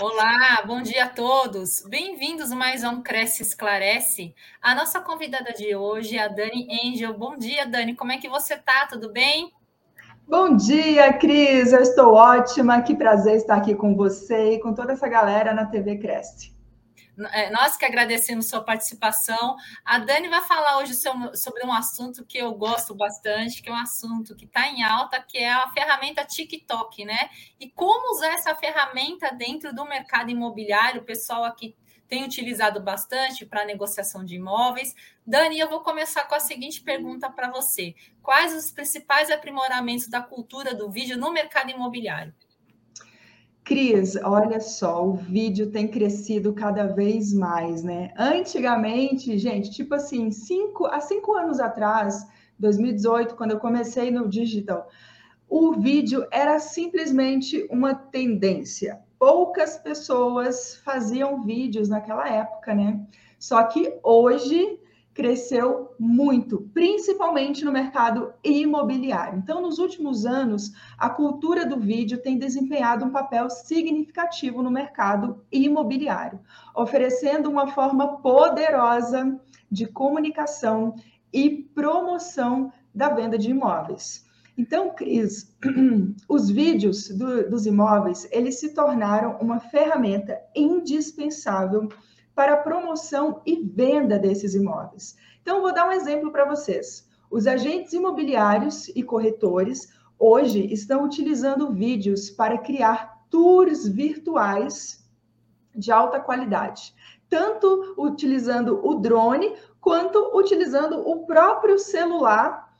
Olá, bom dia a todos. Bem-vindos mais a um Cresce Esclarece. A nossa convidada de hoje é a Dani Angel. Bom dia, Dani. Como é que você tá? Tudo bem? Bom dia, Cris. Eu estou ótima. Que prazer estar aqui com você e com toda essa galera na TV Cresce. É, nós que agradecemos sua participação. A Dani vai falar hoje sobre um assunto que eu gosto bastante, que é um assunto que está em alta, que é a ferramenta TikTok, né? E como usar essa ferramenta dentro do mercado imobiliário. O pessoal aqui tem utilizado bastante para negociação de imóveis. Dani, eu vou começar com a seguinte pergunta para você: quais os principais aprimoramentos da cultura do vídeo no mercado imobiliário? Cris, olha só, o vídeo tem crescido cada vez mais, né? Antigamente, gente, tipo assim, cinco, há cinco anos atrás, 2018, quando eu comecei no digital, o vídeo era simplesmente uma tendência. Poucas pessoas faziam vídeos naquela época, né? Só que hoje cresceu muito, principalmente no mercado imobiliário. Então, nos últimos anos, a cultura do vídeo tem desempenhado um papel significativo no mercado imobiliário, oferecendo uma forma poderosa de comunicação e promoção da venda de imóveis. Então, Cris, os vídeos do, dos imóveis, eles se tornaram uma ferramenta indispensável para a promoção e venda desses imóveis. Então, vou dar um exemplo para vocês. Os agentes imobiliários e corretores hoje estão utilizando vídeos para criar tours virtuais de alta qualidade, tanto utilizando o drone quanto utilizando o próprio celular,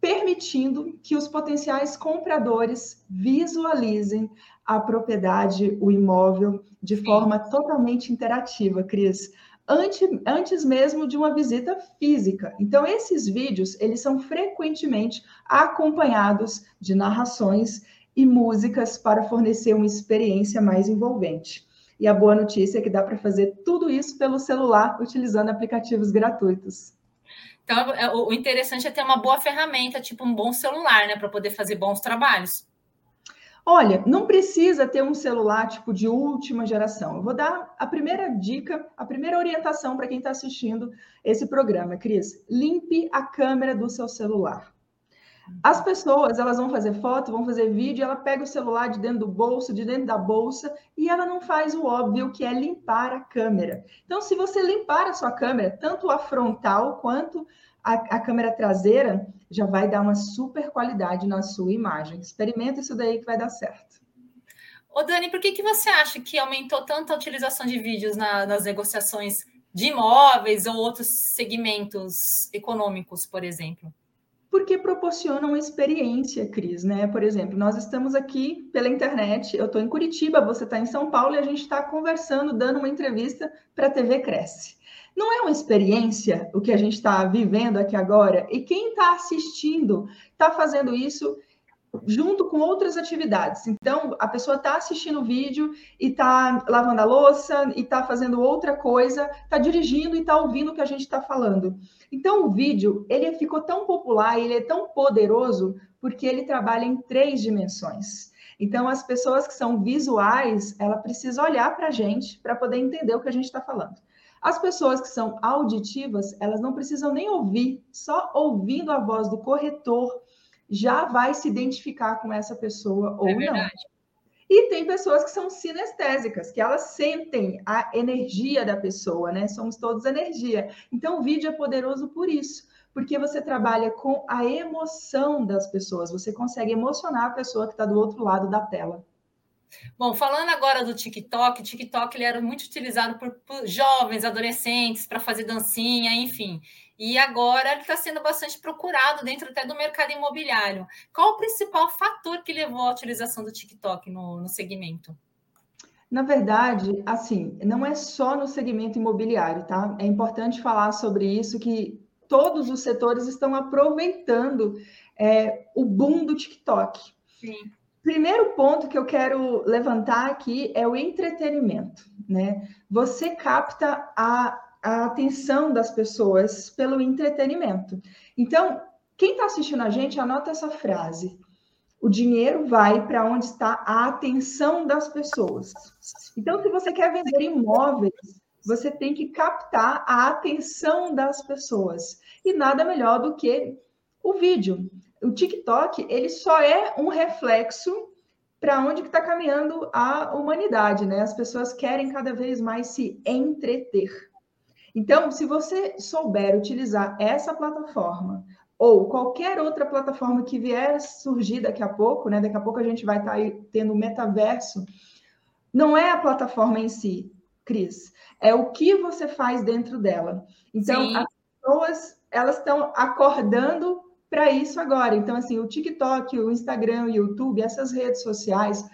permitindo que os potenciais compradores visualizem a propriedade, o imóvel, de forma totalmente interativa, Cris. Antes, antes mesmo de uma visita física. Então, esses vídeos, eles são frequentemente acompanhados de narrações e músicas para fornecer uma experiência mais envolvente. E a boa notícia é que dá para fazer tudo isso pelo celular, utilizando aplicativos gratuitos. Então, é, o interessante é ter uma boa ferramenta, tipo um bom celular, né, para poder fazer bons trabalhos. Olha, não precisa ter um celular tipo de última geração. Eu vou dar a primeira dica, a primeira orientação para quem está assistindo esse programa, Cris. Limpe a câmera do seu celular. As pessoas, elas vão fazer foto, vão fazer vídeo, ela pega o celular de dentro do bolso, de dentro da bolsa, e ela não faz o óbvio, que é limpar a câmera. Então, se você limpar a sua câmera, tanto a frontal quanto a, a, câmera traseira já vai dar uma super qualidade na sua imagem. Experimenta isso daí que vai dar certo. Ô Dani, por que, que você acha que aumentou tanto a utilização de vídeos na, nas negociações de imóveis ou outros segmentos econômicos, por exemplo? Porque proporcionam experiência, Cris, né? Por exemplo, nós estamos aqui pela internet, eu estou em Curitiba, você está em São Paulo e a gente está conversando, dando uma entrevista para a TV Cresce. Não é uma experiência o que a gente está vivendo aqui agora? E quem está assistindo está fazendo isso junto com outras atividades. Então, a pessoa está assistindo o vídeo e está lavando a louça e está fazendo outra coisa, está dirigindo e está ouvindo o que a gente está falando. Então, o vídeo ele ficou tão popular, ele é tão poderoso porque ele trabalha em três dimensões. Então, as pessoas que são visuais, ela precisa olhar para a gente para poder entender o que a gente está falando. As pessoas que são auditivas, elas não precisam nem ouvir, só ouvindo a voz do corretor já vai se identificar com essa pessoa ou é não. E tem pessoas que são sinestésicas, que elas sentem a energia da pessoa, né? Somos todos energia. Então, o vídeo é poderoso por isso, porque você trabalha com a emoção das pessoas, você consegue emocionar a pessoa que está do outro lado da tela. Bom, falando agora do TikTok, o TikTok ele era muito utilizado por, por jovens, adolescentes, para fazer dancinha, enfim. E agora ele está sendo bastante procurado dentro até do mercado imobiliário. Qual o principal fator que levou à utilização do TikTok no, no segmento? Na verdade, assim, não é só no segmento imobiliário, tá? É importante falar sobre isso, que todos os setores estão aproveitando é, o boom do TikTok. Sim. Primeiro ponto que eu quero levantar aqui é o entretenimento, né? Você capta a, a atenção das pessoas pelo entretenimento. Então, quem está assistindo a gente, anota essa frase. O dinheiro vai para onde está a atenção das pessoas. Então, se você quer vender imóveis, você tem que captar a atenção das pessoas. E nada melhor do que o vídeo. O TikTok, ele só é um reflexo para onde está caminhando a humanidade, né? As pessoas querem cada vez mais se entreter. Então, se você souber utilizar essa plataforma ou qualquer outra plataforma que vier surgir daqui a pouco, né? Daqui a pouco a gente vai estar tá tendo o metaverso. Não é a plataforma em si, Cris, é o que você faz dentro dela. Então, Sim. as pessoas elas estão acordando para isso agora. Então, assim, o TikTok, o Instagram, o YouTube, essas redes sociais,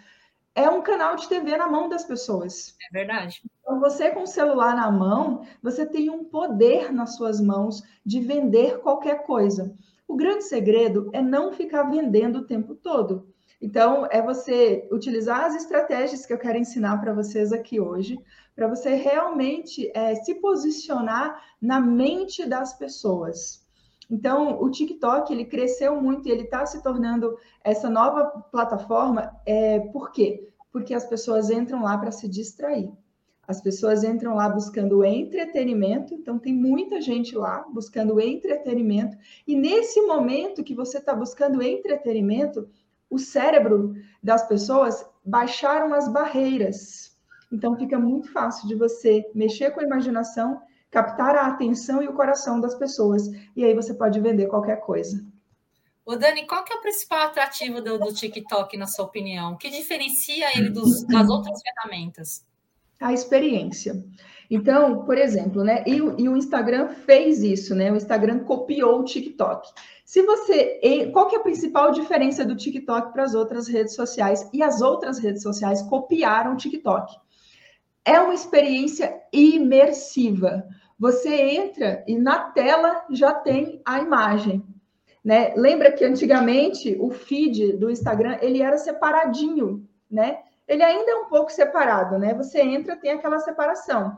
é um canal de TV na mão das pessoas. É verdade. Então, você com o celular na mão, você tem um poder nas suas mãos de vender qualquer coisa. O grande segredo é não ficar vendendo o tempo todo. Então, é você utilizar as estratégias que eu quero ensinar para vocês aqui hoje, para você realmente é, se posicionar na mente das pessoas. Então, o TikTok ele cresceu muito e ele está se tornando essa nova plataforma. É, por quê? Porque as pessoas entram lá para se distrair. As pessoas entram lá buscando entretenimento, então tem muita gente lá buscando entretenimento, e nesse momento que você está buscando entretenimento, o cérebro das pessoas baixaram as barreiras. Então fica muito fácil de você mexer com a imaginação captar a atenção e o coração das pessoas. E aí você pode vender qualquer coisa. O Dani, qual que é o principal atrativo do, do TikTok, na sua opinião? O que diferencia ele dos, das outras ferramentas? A experiência. Então, por exemplo, né? E, e, o Instagram fez isso, né? O Instagram copiou o TikTok. Se você. Qual que é a principal diferença do TikTok para as outras redes sociais? E as outras redes sociais copiaram o TikTok. É uma experiência imersiva. Você entra e na tela já tem a imagem. Né? Lembra que antigamente o feed do Instagram ele era separadinho, né? Ele ainda é um pouco separado, né? Você entra, tem aquela separação.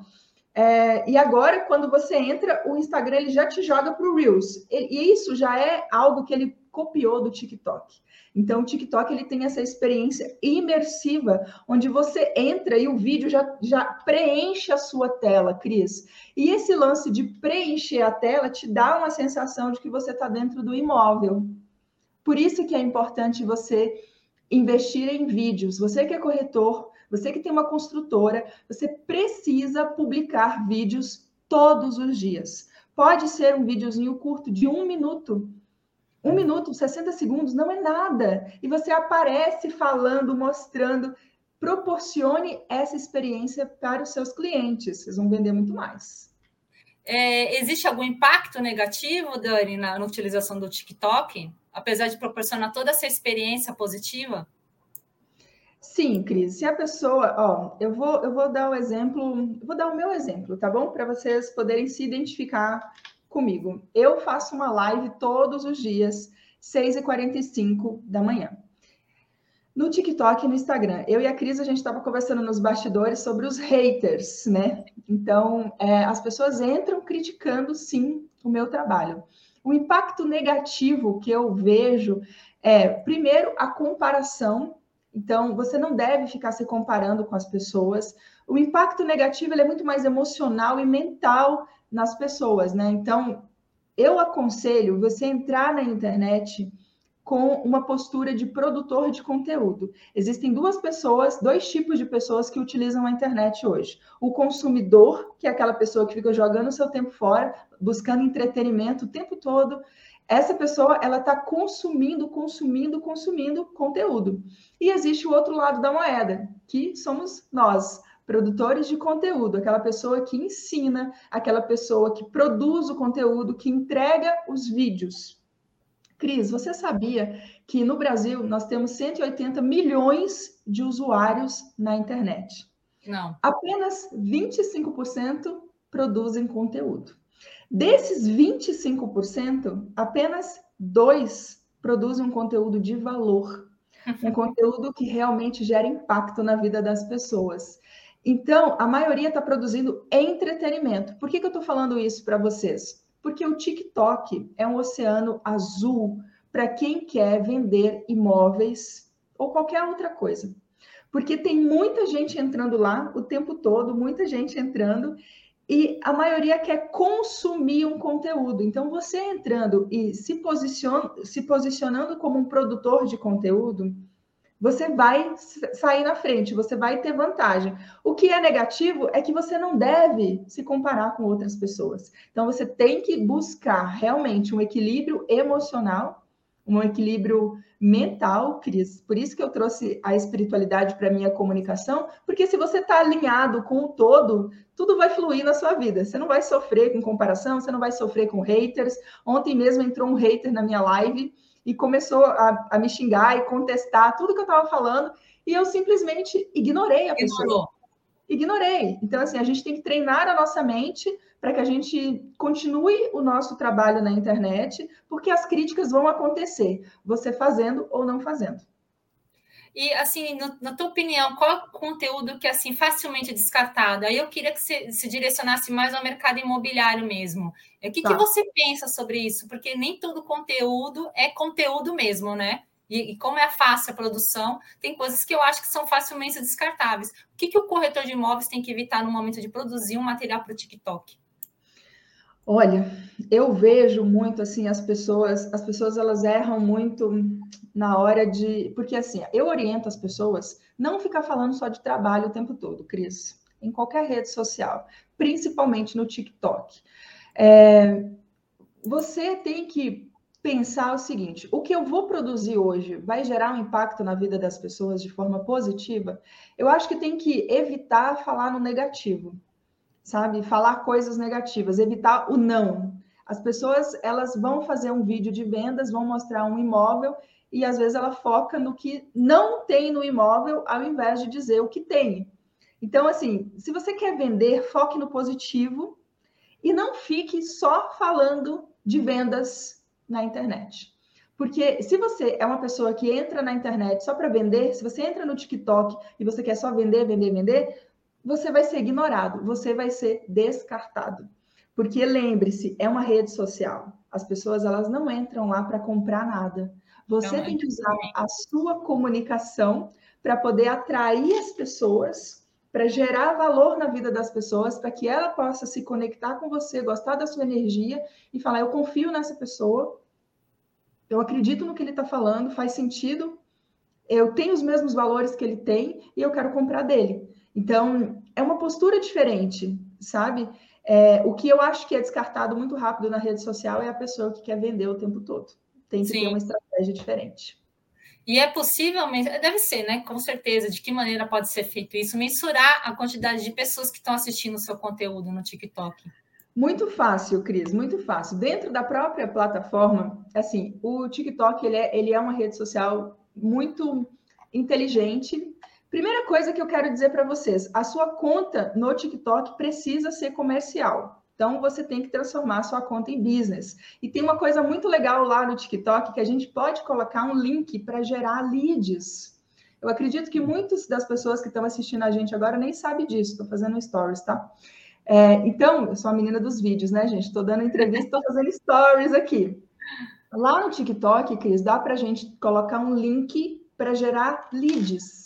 É, e agora, quando você entra, o Instagram ele já te joga para o Reels. E isso já é algo que ele copiou do TikTok. Então, o TikTok ele tem essa experiência imersiva, onde você entra e o vídeo já, já preenche a sua tela, Cris. E esse lance de preencher a tela te dá uma sensação de que você está dentro do imóvel. Por isso que é importante você investir em vídeos. Você que é corretor, você que tem uma construtora, você precisa publicar vídeos todos os dias. Pode ser um videozinho curto de um minuto, um minuto, 60 segundos não é nada. E você aparece falando, mostrando. Proporcione essa experiência para os seus clientes. Vocês vão vender muito mais. É, existe algum impacto negativo, Dani, na, na utilização do TikTok? Apesar de proporcionar toda essa experiência positiva? Sim, Cris. Se a pessoa, ó, eu vou, eu vou dar o exemplo, vou dar o meu exemplo, tá bom? Para vocês poderem se identificar comigo. Eu faço uma live todos os dias, 6h45 da manhã. No TikTok e no Instagram. Eu e a Cris, a gente estava conversando nos bastidores sobre os haters, né? Então, é, as pessoas entram criticando, sim, o meu trabalho. O impacto negativo que eu vejo é, primeiro, a comparação. Então, você não deve ficar se comparando com as pessoas. O impacto negativo é muito mais emocional e mental nas pessoas, né? Então, eu aconselho você entrar na internet com uma postura de produtor de conteúdo. Existem duas pessoas, dois tipos de pessoas que utilizam a internet hoje. O consumidor, que é aquela pessoa que fica jogando seu tempo fora, buscando entretenimento o tempo todo. Essa pessoa, ela está consumindo, consumindo, consumindo conteúdo. E existe o outro lado da moeda, que somos nós, produtores de conteúdo, aquela pessoa que ensina, aquela pessoa que produz o conteúdo, que entrega os vídeos. Cris, você sabia que no Brasil nós temos 180 milhões de usuários na internet? Não. Apenas 25% produzem conteúdo. Desses 25%, apenas dois produzem um conteúdo de valor, um conteúdo que realmente gera impacto na vida das pessoas. Então, a maioria está produzindo entretenimento. Por que, que eu estou falando isso para vocês? Porque o TikTok é um oceano azul para quem quer vender imóveis ou qualquer outra coisa. Porque tem muita gente entrando lá o tempo todo, muita gente entrando, e a maioria quer consumir um conteúdo. Então, você entrando e se, posicion se posicionando como um produtor de conteúdo, você vai sair na frente, você vai ter vantagem. O que é negativo é que você não deve se comparar com outras pessoas. Então, você tem que buscar realmente um equilíbrio emocional um equilíbrio mental, Cris. Por isso que eu trouxe a espiritualidade para minha comunicação, porque se você está alinhado com o todo, tudo vai fluir na sua vida. Você não vai sofrer com comparação, você não vai sofrer com haters. Ontem mesmo entrou um hater na minha live e começou a, a me xingar e contestar tudo que eu estava falando, e eu simplesmente ignorei a pessoa. Ignorou. Ignorei. Então, assim, a gente tem que treinar a nossa mente para que a gente continue o nosso trabalho na internet, porque as críticas vão acontecer, você fazendo ou não fazendo. E assim, no, na tua opinião, qual é o conteúdo que é assim facilmente descartado? Aí eu queria que você se direcionasse mais ao mercado imobiliário mesmo. O que, tá. que você pensa sobre isso? Porque nem todo conteúdo é conteúdo mesmo, né? E, e, como é fácil a produção, tem coisas que eu acho que são facilmente descartáveis. O que, que o corretor de imóveis tem que evitar no momento de produzir um material para o TikTok? Olha, eu vejo muito assim as pessoas, as pessoas elas erram muito na hora de, porque assim, eu oriento as pessoas não ficar falando só de trabalho o tempo todo, Cris, em qualquer rede social, principalmente no TikTok. É, você tem que pensar o seguinte: o que eu vou produzir hoje vai gerar um impacto na vida das pessoas de forma positiva? Eu acho que tem que evitar falar no negativo sabe? Falar coisas negativas, evitar o não. As pessoas, elas vão fazer um vídeo de vendas, vão mostrar um imóvel e às vezes ela foca no que não tem no imóvel ao invés de dizer o que tem. Então, assim, se você quer vender, foque no positivo e não fique só falando de vendas na internet. Porque se você é uma pessoa que entra na internet só para vender, se você entra no TikTok e você quer só vender, vender, vender, você vai ser ignorado, você vai ser descartado. Porque lembre-se, é uma rede social. As pessoas elas não entram lá para comprar nada. Você tem que usar a sua comunicação para poder atrair as pessoas, para gerar valor na vida das pessoas, para que ela possa se conectar com você, gostar da sua energia e falar: eu confio nessa pessoa, eu acredito no que ele está falando, faz sentido, eu tenho os mesmos valores que ele tem e eu quero comprar dele. Então, é uma postura diferente, sabe? É, o que eu acho que é descartado muito rápido na rede social é a pessoa que quer vender o tempo todo. Tem que Sim. ter uma estratégia diferente. E é possível, deve ser, né? Com certeza. De que maneira pode ser feito isso? Mensurar a quantidade de pessoas que estão assistindo o seu conteúdo no TikTok. Muito fácil, Cris, muito fácil. Dentro da própria plataforma, assim, o TikTok ele é, ele é uma rede social muito inteligente Primeira coisa que eu quero dizer para vocês: a sua conta no TikTok precisa ser comercial. Então, você tem que transformar sua conta em business. E tem uma coisa muito legal lá no TikTok que a gente pode colocar um link para gerar leads. Eu acredito que muitas das pessoas que estão assistindo a gente agora nem sabem disso. Estou fazendo stories, tá? É, então, eu sou a menina dos vídeos, né, gente? Estou dando entrevista, estou fazendo stories aqui. Lá no TikTok, Cris, dá para a gente colocar um link para gerar leads.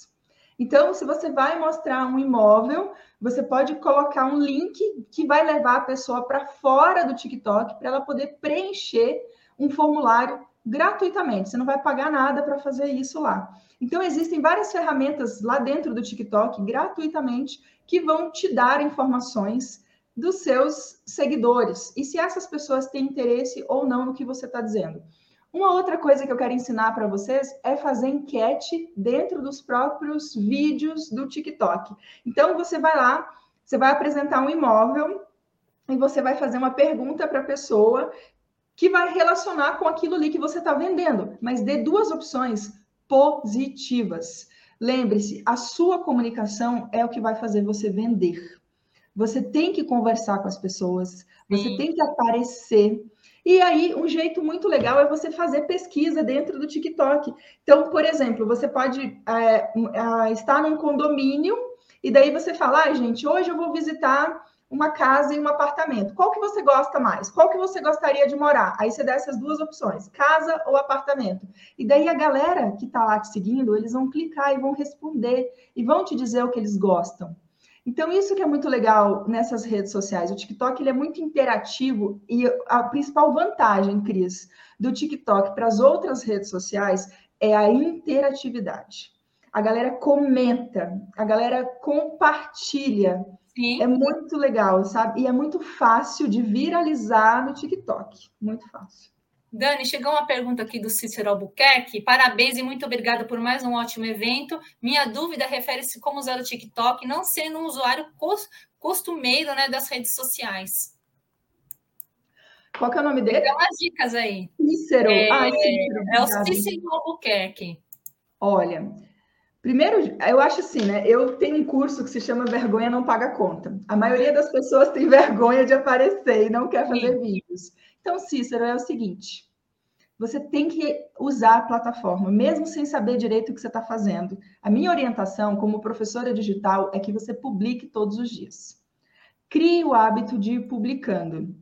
Então, se você vai mostrar um imóvel, você pode colocar um link que vai levar a pessoa para fora do TikTok para ela poder preencher um formulário gratuitamente. Você não vai pagar nada para fazer isso lá. Então, existem várias ferramentas lá dentro do TikTok gratuitamente que vão te dar informações dos seus seguidores e se essas pessoas têm interesse ou não no que você está dizendo. Uma outra coisa que eu quero ensinar para vocês é fazer enquete dentro dos próprios vídeos do TikTok. Então, você vai lá, você vai apresentar um imóvel e você vai fazer uma pergunta para a pessoa que vai relacionar com aquilo ali que você está vendendo, mas dê duas opções positivas. Lembre-se, a sua comunicação é o que vai fazer você vender. Você tem que conversar com as pessoas, você Sim. tem que aparecer. E aí, um jeito muito legal é você fazer pesquisa dentro do TikTok. Então, por exemplo, você pode é, é, estar num condomínio e daí você fala, ah, gente, hoje eu vou visitar uma casa e um apartamento. Qual que você gosta mais? Qual que você gostaria de morar? Aí você dá essas duas opções, casa ou apartamento. E daí a galera que está lá te seguindo, eles vão clicar e vão responder e vão te dizer o que eles gostam. Então, isso que é muito legal nessas redes sociais. O TikTok ele é muito interativo e a principal vantagem, Cris, do TikTok para as outras redes sociais é a interatividade. A galera comenta, a galera compartilha. Sim. É muito legal, sabe? E é muito fácil de viralizar no TikTok. Muito fácil. Dani, chegou uma pergunta aqui do Cícero Albuquerque. Parabéns e muito obrigada por mais um ótimo evento. Minha dúvida refere-se como usar o TikTok, não sendo um usuário costumeiro né, das redes sociais. Qual é o nome dele? Dá umas dicas aí. Cícero. É, ah, Cícero. é o Cícero Albuquerque. Olha, Primeiro, eu acho assim, né? Eu tenho um curso que se chama Vergonha Não Paga Conta. A maioria das pessoas tem vergonha de aparecer e não quer fazer Sim. vídeos. Então, Cícero, é o seguinte: você tem que usar a plataforma, mesmo sem saber direito o que você está fazendo. A minha orientação, como professora digital, é que você publique todos os dias. Crie o hábito de ir publicando.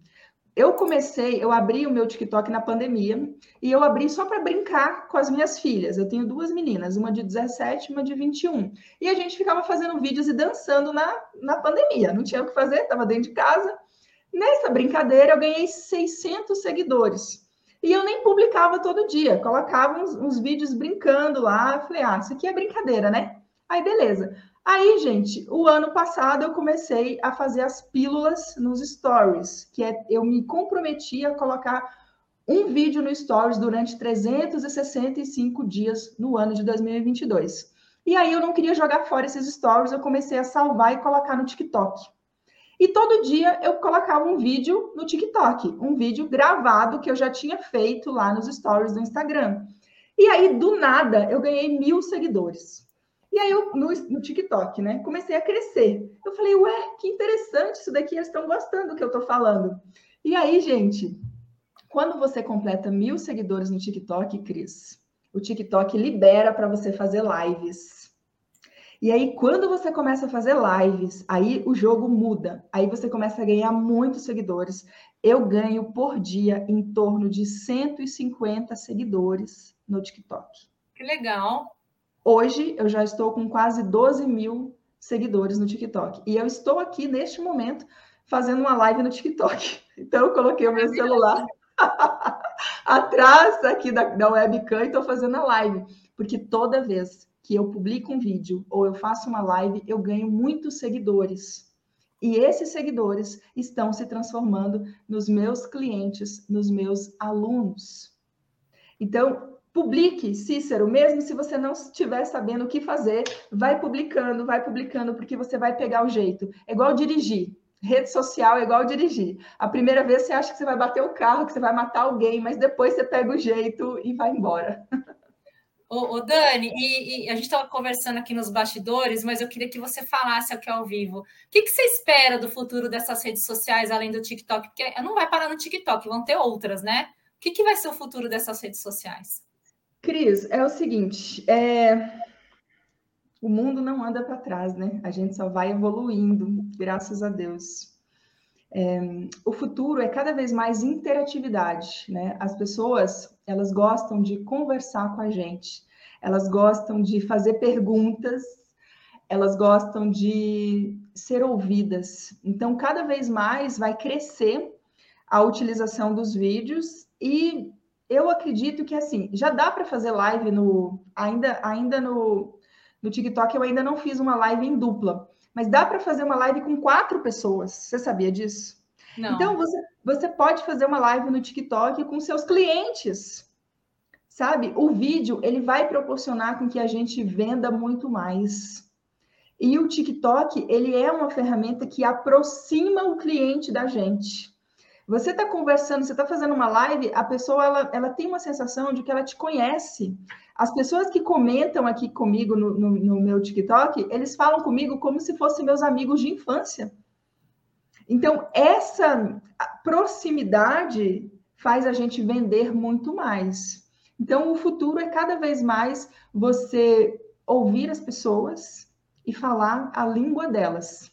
Eu comecei, eu abri o meu TikTok na pandemia e eu abri só para brincar com as minhas filhas. Eu tenho duas meninas, uma de 17 e uma de 21. E a gente ficava fazendo vídeos e dançando na, na pandemia. Não tinha o que fazer, estava dentro de casa. Nessa brincadeira, eu ganhei 600 seguidores. E eu nem publicava todo dia, colocava uns, uns vídeos brincando lá. Falei, ah, isso aqui é brincadeira, né? Aí, beleza. Aí, gente, o ano passado eu comecei a fazer as pílulas nos stories, que é eu me comprometi a colocar um vídeo no stories durante 365 dias no ano de 2022. E aí eu não queria jogar fora esses stories, eu comecei a salvar e colocar no TikTok. E todo dia eu colocava um vídeo no TikTok, um vídeo gravado que eu já tinha feito lá nos stories do Instagram. E aí, do nada, eu ganhei mil seguidores. E aí eu, no, no TikTok, né, comecei a crescer. Eu falei, ué, que interessante isso daqui, eles estão gostando do que eu estou falando. E aí, gente, quando você completa mil seguidores no TikTok, Cris, o TikTok libera para você fazer lives. E aí, quando você começa a fazer lives, aí o jogo muda. Aí você começa a ganhar muitos seguidores. Eu ganho por dia em torno de 150 seguidores no TikTok. Que legal. Hoje eu já estou com quase 12 mil seguidores no TikTok. E eu estou aqui neste momento fazendo uma live no TikTok. Então eu coloquei o meu celular atrás aqui da, da webcam e estou fazendo a live. Porque toda vez que eu publico um vídeo ou eu faço uma live, eu ganho muitos seguidores. E esses seguidores estão se transformando nos meus clientes, nos meus alunos. Então, Publique, Cícero, mesmo se você não estiver sabendo o que fazer, vai publicando, vai publicando, porque você vai pegar o jeito. É igual dirigir. Rede social é igual dirigir. A primeira vez você acha que você vai bater o carro, que você vai matar alguém, mas depois você pega o jeito e vai embora. Ô, ô Dani, e, e, a gente estava conversando aqui nos bastidores, mas eu queria que você falasse aqui ao vivo. O que, que você espera do futuro dessas redes sociais, além do TikTok? Porque não vai parar no TikTok, vão ter outras, né? O que, que vai ser o futuro dessas redes sociais? Cris, é o seguinte, é... o mundo não anda para trás, né? A gente só vai evoluindo, graças a Deus. É... O futuro é cada vez mais interatividade, né? As pessoas, elas gostam de conversar com a gente, elas gostam de fazer perguntas, elas gostam de ser ouvidas. Então, cada vez mais vai crescer a utilização dos vídeos e eu acredito que assim, já dá para fazer live no ainda ainda no, no TikTok eu ainda não fiz uma live em dupla, mas dá para fazer uma live com quatro pessoas. Você sabia disso? Não. Então você você pode fazer uma live no TikTok com seus clientes. Sabe? O vídeo, ele vai proporcionar com que a gente venda muito mais. E o TikTok, ele é uma ferramenta que aproxima o cliente da gente. Você está conversando, você está fazendo uma live, a pessoa ela, ela tem uma sensação de que ela te conhece. As pessoas que comentam aqui comigo no, no, no meu TikTok, eles falam comigo como se fossem meus amigos de infância. Então, essa proximidade faz a gente vender muito mais. Então, o futuro é cada vez mais você ouvir as pessoas e falar a língua delas.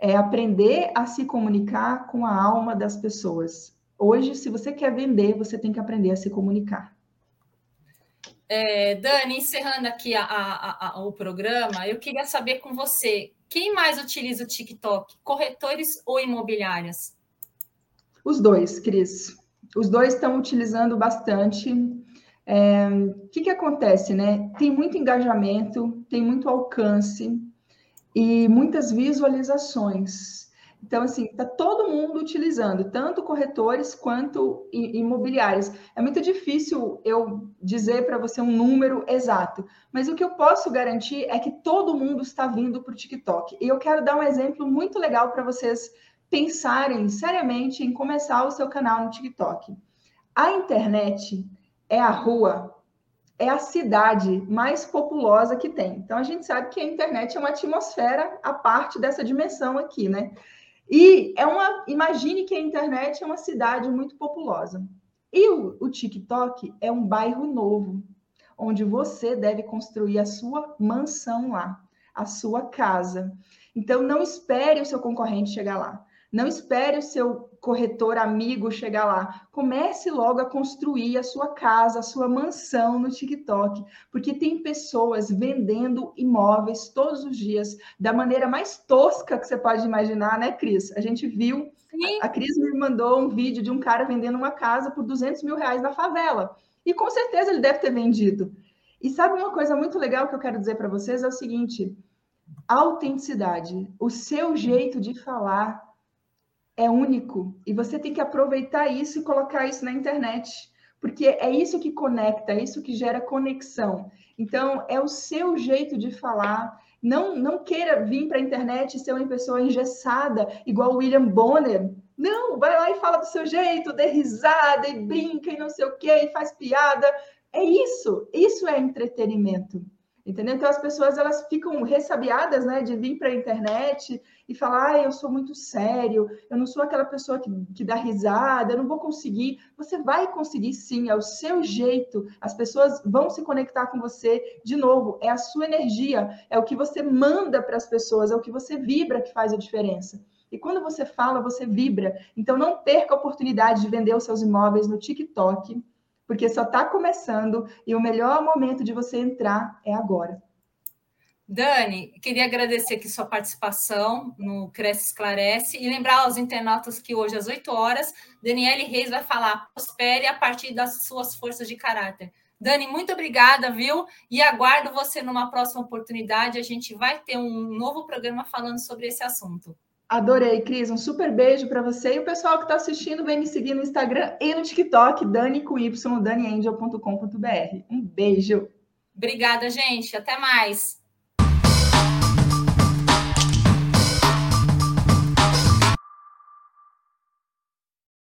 É aprender a se comunicar com a alma das pessoas. Hoje, se você quer vender, você tem que aprender a se comunicar. É, Dani, encerrando aqui a, a, a, o programa, eu queria saber com você, quem mais utiliza o TikTok? Corretores ou imobiliárias? Os dois, Cris. Os dois estão utilizando bastante. É, o que, que acontece, né? Tem muito engajamento, tem muito alcance e muitas visualizações. Então, assim, está todo mundo utilizando, tanto corretores quanto imobiliários. É muito difícil eu dizer para você um número exato, mas o que eu posso garantir é que todo mundo está vindo para o TikTok. E eu quero dar um exemplo muito legal para vocês pensarem seriamente em começar o seu canal no TikTok. A internet é a rua, é a cidade mais populosa que tem. Então, a gente sabe que a internet é uma atmosfera a parte dessa dimensão aqui, né? E é uma. Imagine que a internet é uma cidade muito populosa. E o, o TikTok é um bairro novo, onde você deve construir a sua mansão lá, a sua casa. Então, não espere o seu concorrente chegar lá. Não espere o seu corretor amigo chegar lá. Comece logo a construir a sua casa, a sua mansão no TikTok, porque tem pessoas vendendo imóveis todos os dias da maneira mais tosca que você pode imaginar, né, Cris? A gente viu, Sim. a Cris me mandou um vídeo de um cara vendendo uma casa por 200 mil reais na favela. E com certeza ele deve ter vendido. E sabe uma coisa muito legal que eu quero dizer para vocês? É o seguinte: autenticidade, o seu jeito de falar é único e você tem que aproveitar isso e colocar isso na internet, porque é isso que conecta, é isso que gera conexão. Então, é o seu jeito de falar. Não, não queira vir para a internet e ser uma pessoa engessada, igual o William Bonner. Não, vai lá e fala do seu jeito, dê risada e brinca e não sei o quê, e faz piada. É isso, isso é entretenimento. Entendeu? Então as pessoas elas ficam ressabiadas, né, de vir para a internet e falar, ah, eu sou muito sério, eu não sou aquela pessoa que, que dá risada, eu não vou conseguir. Você vai conseguir sim, é o seu jeito. As pessoas vão se conectar com você de novo. É a sua energia, é o que você manda para as pessoas, é o que você vibra que faz a diferença. E quando você fala, você vibra. Então não perca a oportunidade de vender os seus imóveis no TikTok porque só está começando e o melhor momento de você entrar é agora. Dani, queria agradecer aqui sua participação no Cresce Esclarece e lembrar aos internautas que hoje, às 8 horas, Daniele Reis vai falar prospere a partir das suas forças de caráter. Dani, muito obrigada, viu? E aguardo você numa próxima oportunidade. A gente vai ter um novo programa falando sobre esse assunto. Adorei, Cris. Um super beijo para você. E o pessoal que está assistindo, vem me seguir no Instagram e no TikTok, Dani com Y, daniangel.com.br. Um beijo. Obrigada, gente. Até mais.